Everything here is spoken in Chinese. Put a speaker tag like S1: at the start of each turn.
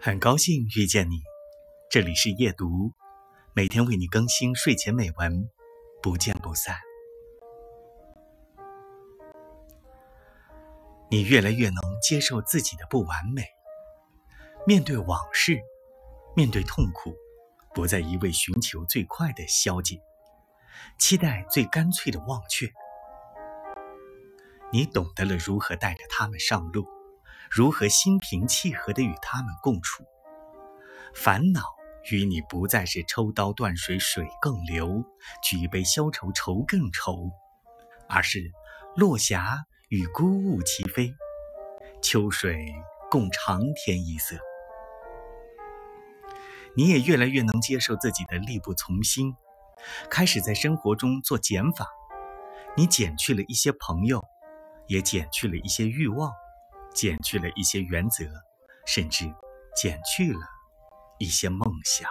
S1: 很高兴遇见你，这里是夜读，每天为你更新睡前美文，不见不散。你越来越能接受自己的不完美，面对往事，面对痛苦，不再一味寻求最快的消解，期待最干脆的忘却。你懂得了如何带着他们上路。如何心平气和地与他们共处？烦恼与你不再是抽刀断水，水更流；举杯消愁，愁更愁，而是落霞与孤鹜齐飞，秋水共长天一色。你也越来越能接受自己的力不从心，开始在生活中做减法。你减去了一些朋友，也减去了一些欲望。减去了一些原则，甚至减去了一些梦想。